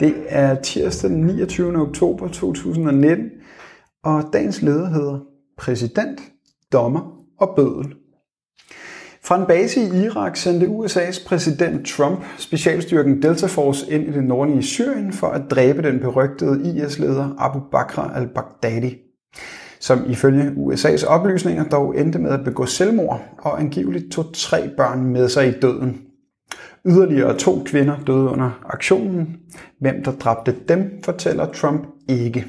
Det er tirsdag den 29. oktober 2019, og dagens leder hedder præsident, dommer og bødel. Fra en base i Irak sendte USA's præsident Trump specialstyrken Delta Force ind i det nordlige Syrien for at dræbe den berygtede IS-leder Abu Bakr al-Baghdadi, som ifølge USA's oplysninger dog endte med at begå selvmord og angiveligt tog tre børn med sig i døden. Yderligere to kvinder døde under aktionen. Hvem der dræbte dem, fortæller Trump ikke.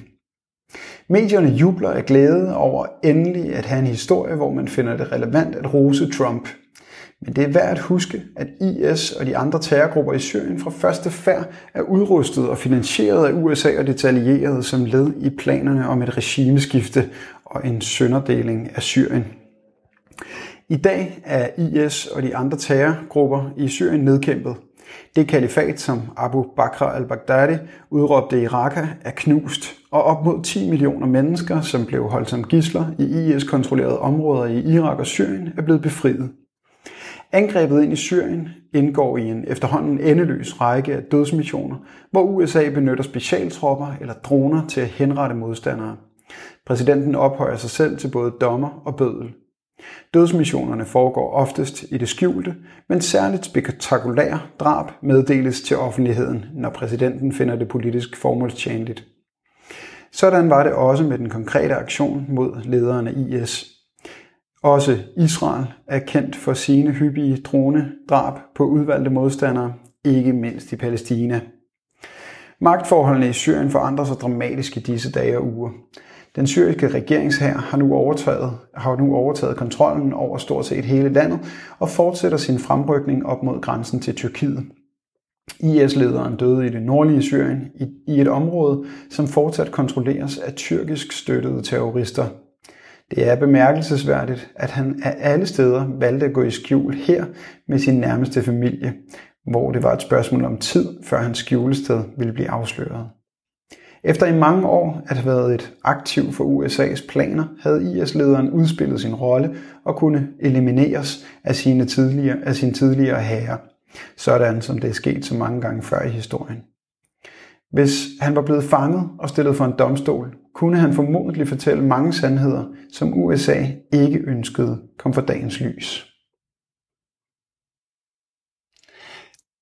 Medierne jubler af glæde over endelig at have en historie, hvor man finder det relevant at rose Trump. Men det er værd at huske, at IS og de andre terrorgrupper i Syrien fra første færd er udrustet og finansieret af USA og detaljeret allierede som led i planerne om et regimeskifte og en sønderdeling af Syrien. I dag er IS og de andre terrorgrupper i Syrien nedkæmpet. Det kalifat, som Abu Bakr al-Baghdadi udråbte i Raqqa, er knust, og op mod 10 millioner mennesker, som blev holdt som gisler i IS-kontrollerede områder i Irak og Syrien, er blevet befriet. Angrebet ind i Syrien indgår i en efterhånden endeløs række af dødsmissioner, hvor USA benytter specialtropper eller droner til at henrette modstandere. Præsidenten ophøjer sig selv til både dommer og bødel. Dødsmissionerne foregår oftest i det skjulte, men særligt spektakulære drab meddeles til offentligheden, når præsidenten finder det politisk formålstjenligt. Sådan var det også med den konkrete aktion mod lederen af IS. Også Israel er kendt for sine hyppige dronedrab på udvalgte modstandere, ikke mindst i Palæstina. Magtforholdene i Syrien forandrer sig dramatisk i disse dage og uger. Den syriske regeringshær har nu overtaget, har nu overtaget kontrollen over stort set hele landet og fortsætter sin fremrykning op mod grænsen til Tyrkiet. IS-lederen døde i det nordlige Syrien i et område, som fortsat kontrolleres af tyrkisk støttede terrorister. Det er bemærkelsesværdigt, at han af alle steder valgte at gå i skjul her med sin nærmeste familie, hvor det var et spørgsmål om tid, før hans skjulested ville blive afsløret. Efter i mange år at have været et aktiv for USA's planer, havde IS-lederen udspillet sin rolle og kunne elimineres af sine tidligere, af sin tidligere herrer, sådan som det er sket så mange gange før i historien. Hvis han var blevet fanget og stillet for en domstol, kunne han formodentlig fortælle mange sandheder, som USA ikke ønskede kom for dagens lys.